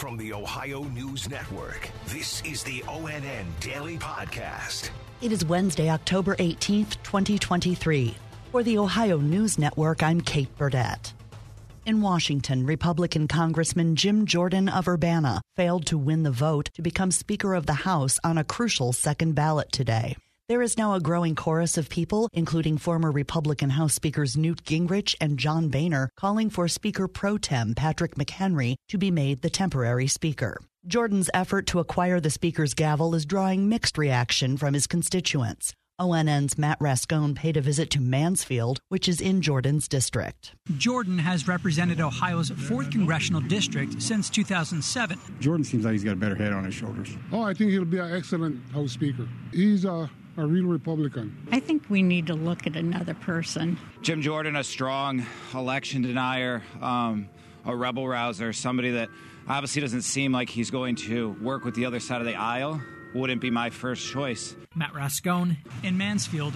From the Ohio News Network, this is the ONN Daily Podcast. It is Wednesday, October 18th, 2023. For the Ohio News Network, I'm Kate Burdett. In Washington, Republican Congressman Jim Jordan of Urbana failed to win the vote to become Speaker of the House on a crucial second ballot today. There is now a growing chorus of people, including former Republican House Speakers Newt Gingrich and John Boehner, calling for Speaker pro tem Patrick McHenry to be made the temporary Speaker. Jordan's effort to acquire the Speaker's gavel is drawing mixed reaction from his constituents. ONN's Matt Rascone paid a visit to Mansfield, which is in Jordan's district. Jordan has represented Ohio's 4th congressional district since 2007. Jordan seems like he's got a better head on his shoulders. Oh, I think he'll be an excellent House Speaker. He's a a real Republican. I think we need to look at another person. Jim Jordan, a strong election denier, um, a rebel rouser, somebody that obviously doesn't seem like he's going to work with the other side of the aisle, wouldn't be my first choice. Matt Rascone in Mansfield.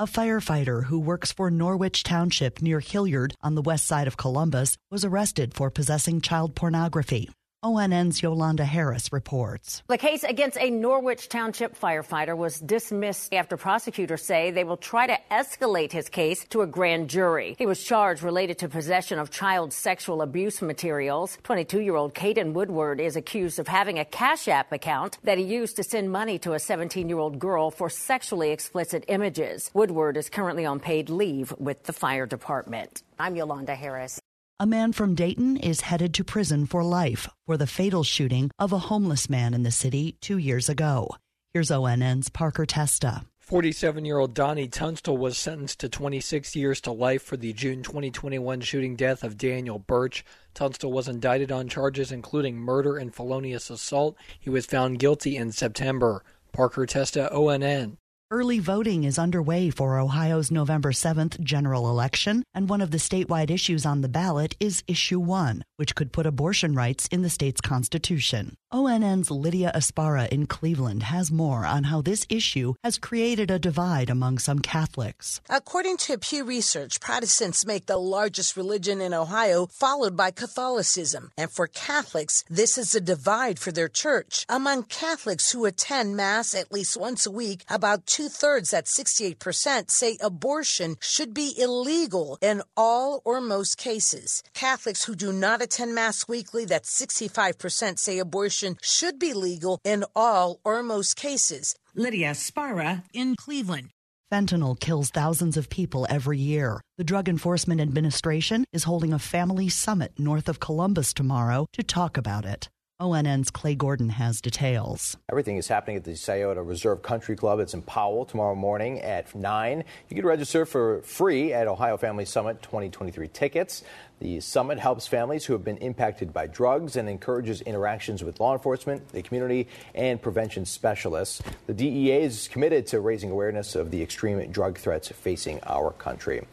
A firefighter who works for Norwich Township near Hilliard on the west side of Columbus was arrested for possessing child pornography. ONN's Yolanda Harris reports. The case against a Norwich Township firefighter was dismissed after prosecutors say they will try to escalate his case to a grand jury. He was charged related to possession of child sexual abuse materials. 22 year old Caden Woodward is accused of having a Cash App account that he used to send money to a 17 year old girl for sexually explicit images. Woodward is currently on paid leave with the fire department. I'm Yolanda Harris. A man from Dayton is headed to prison for life for the fatal shooting of a homeless man in the city two years ago. Here's ONN's Parker Testa. 47 year old Donnie Tunstall was sentenced to 26 years to life for the June 2021 shooting death of Daniel Birch. Tunstall was indicted on charges including murder and felonious assault. He was found guilty in September. Parker Testa, ONN. Early voting is underway for Ohio's November 7th general election, and one of the statewide issues on the ballot is Issue 1, which could put abortion rights in the state's constitution. ONN's Lydia Esparra in Cleveland has more on how this issue has created a divide among some Catholics. According to Pew Research, Protestants make the largest religion in Ohio, followed by Catholicism. And for Catholics, this is a divide for their church. Among Catholics who attend Mass at least once a week, about two thirds, at 68%, say abortion should be illegal in all or most cases. Catholics who do not attend Mass weekly, that's 65%, say abortion should be legal in all or most cases. Lydia Esparra in Cleveland. Fentanyl kills thousands of people every year. The Drug Enforcement Administration is holding a family summit north of Columbus tomorrow to talk about it. ONN's Clay Gordon has details. Everything is happening at the Scioto Reserve Country Club. It's in Powell tomorrow morning at 9. You can register for free at Ohio Family Summit 2023 tickets. The summit helps families who have been impacted by drugs and encourages interactions with law enforcement, the community, and prevention specialists. The DEA is committed to raising awareness of the extreme drug threats facing our country.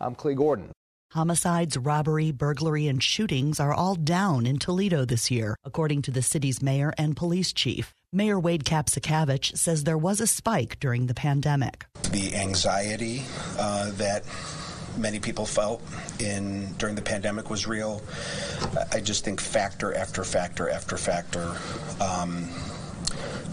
I'm Clay Gordon. Homicides, robbery, burglary, and shootings are all down in Toledo this year, according to the city's mayor and police chief. Mayor Wade Kapszukiewicz says there was a spike during the pandemic. The anxiety uh, that many people felt in during the pandemic was real. I just think factor after factor after factor um,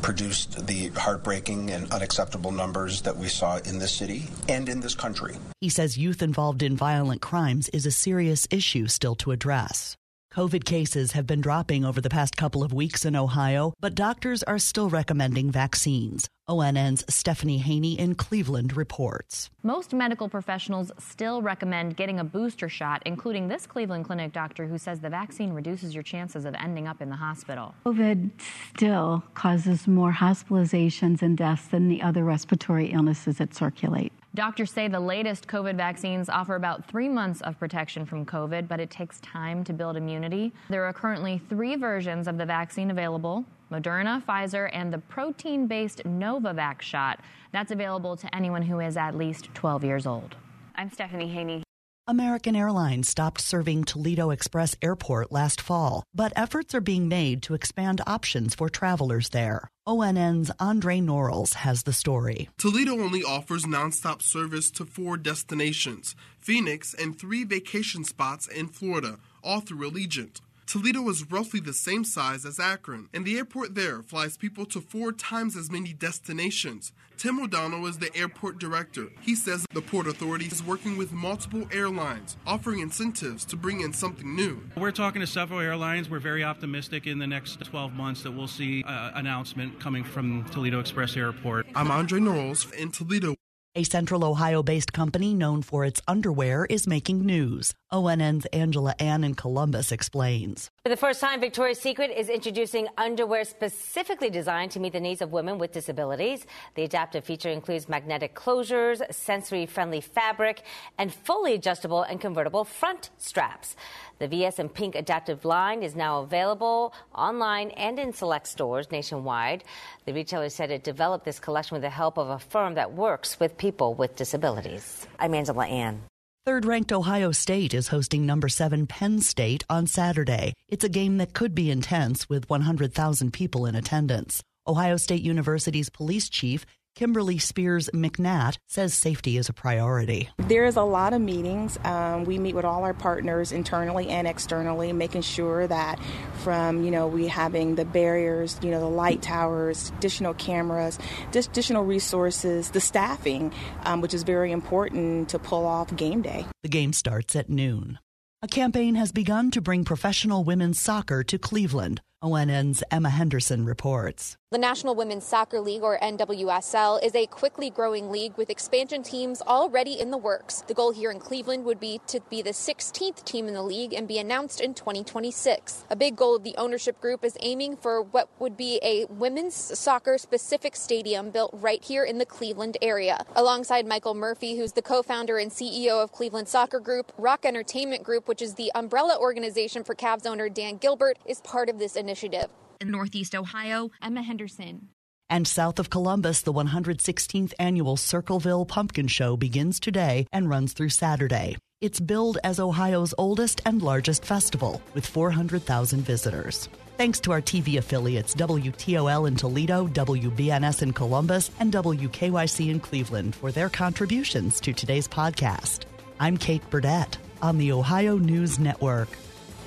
produced the heartbreaking and unacceptable numbers that we saw in this city and in this country. He says youth involved in violent crimes is a serious issue still to address. COVID cases have been dropping over the past couple of weeks in Ohio, but doctors are still recommending vaccines. ONN's Stephanie Haney in Cleveland reports. Most medical professionals still recommend getting a booster shot, including this Cleveland Clinic doctor who says the vaccine reduces your chances of ending up in the hospital. COVID still causes more hospitalizations and deaths than the other respiratory illnesses that circulate. Doctors say the latest COVID vaccines offer about three months of protection from COVID, but it takes time to build immunity. There are currently three versions of the vaccine available Moderna, Pfizer, and the protein based Novavax shot. That's available to anyone who is at least 12 years old. I'm Stephanie Haney. American Airlines stopped serving Toledo Express Airport last fall, but efforts are being made to expand options for travelers there. ONN's Andre Norrells has the story. Toledo only offers nonstop service to four destinations Phoenix and three vacation spots in Florida, all through Allegiant. Toledo is roughly the same size as Akron, and the airport there flies people to four times as many destinations. Tim O'Donnell is the airport director. He says the Port Authority is working with multiple airlines, offering incentives to bring in something new. We're talking to several airlines. We're very optimistic in the next 12 months that we'll see an uh, announcement coming from Toledo Express Airport. I'm Andre Knowles in Toledo. A central Ohio based company known for its underwear is making news. ONN's Angela An in Columbus explains. For the first time, Victoria's Secret is introducing underwear specifically designed to meet the needs of women with disabilities. The adaptive feature includes magnetic closures, sensory friendly fabric, and fully adjustable and convertible front straps. The VS and Pink adaptive line is now available online and in select stores nationwide. The retailer said it developed this collection with the help of a firm that works with people with disabilities. I'm Angela An. Third ranked Ohio State is hosting number seven Penn State on Saturday. It's a game that could be intense with 100,000 people in attendance. Ohio State University's police chief Kimberly Spears McNatt says safety is a priority. There is a lot of meetings. Um, we meet with all our partners internally and externally, making sure that from, you know, we having the barriers, you know, the light towers, additional cameras, additional resources, the staffing, um, which is very important to pull off game day. The game starts at noon. A campaign has begun to bring professional women's soccer to Cleveland. ONN's Emma Henderson reports. The National Women's Soccer League, or NWSL, is a quickly growing league with expansion teams already in the works. The goal here in Cleveland would be to be the 16th team in the league and be announced in 2026. A big goal of the ownership group is aiming for what would be a women's soccer specific stadium built right here in the Cleveland area. Alongside Michael Murphy, who's the co founder and CEO of Cleveland Soccer Group, Rock Entertainment Group, which is the umbrella organization for Cavs owner Dan Gilbert, is part of this initiative in Northeast Ohio, Emma Henderson. And south of Columbus, the 116th annual Circleville Pumpkin Show begins today and runs through Saturday. It's billed as Ohio's oldest and largest festival, with 400,000 visitors. Thanks to our TV affiliates WTOL in Toledo, WBNS in Columbus, and WKYC in Cleveland for their contributions to today's podcast. I'm Kate Burdett on the Ohio News Network.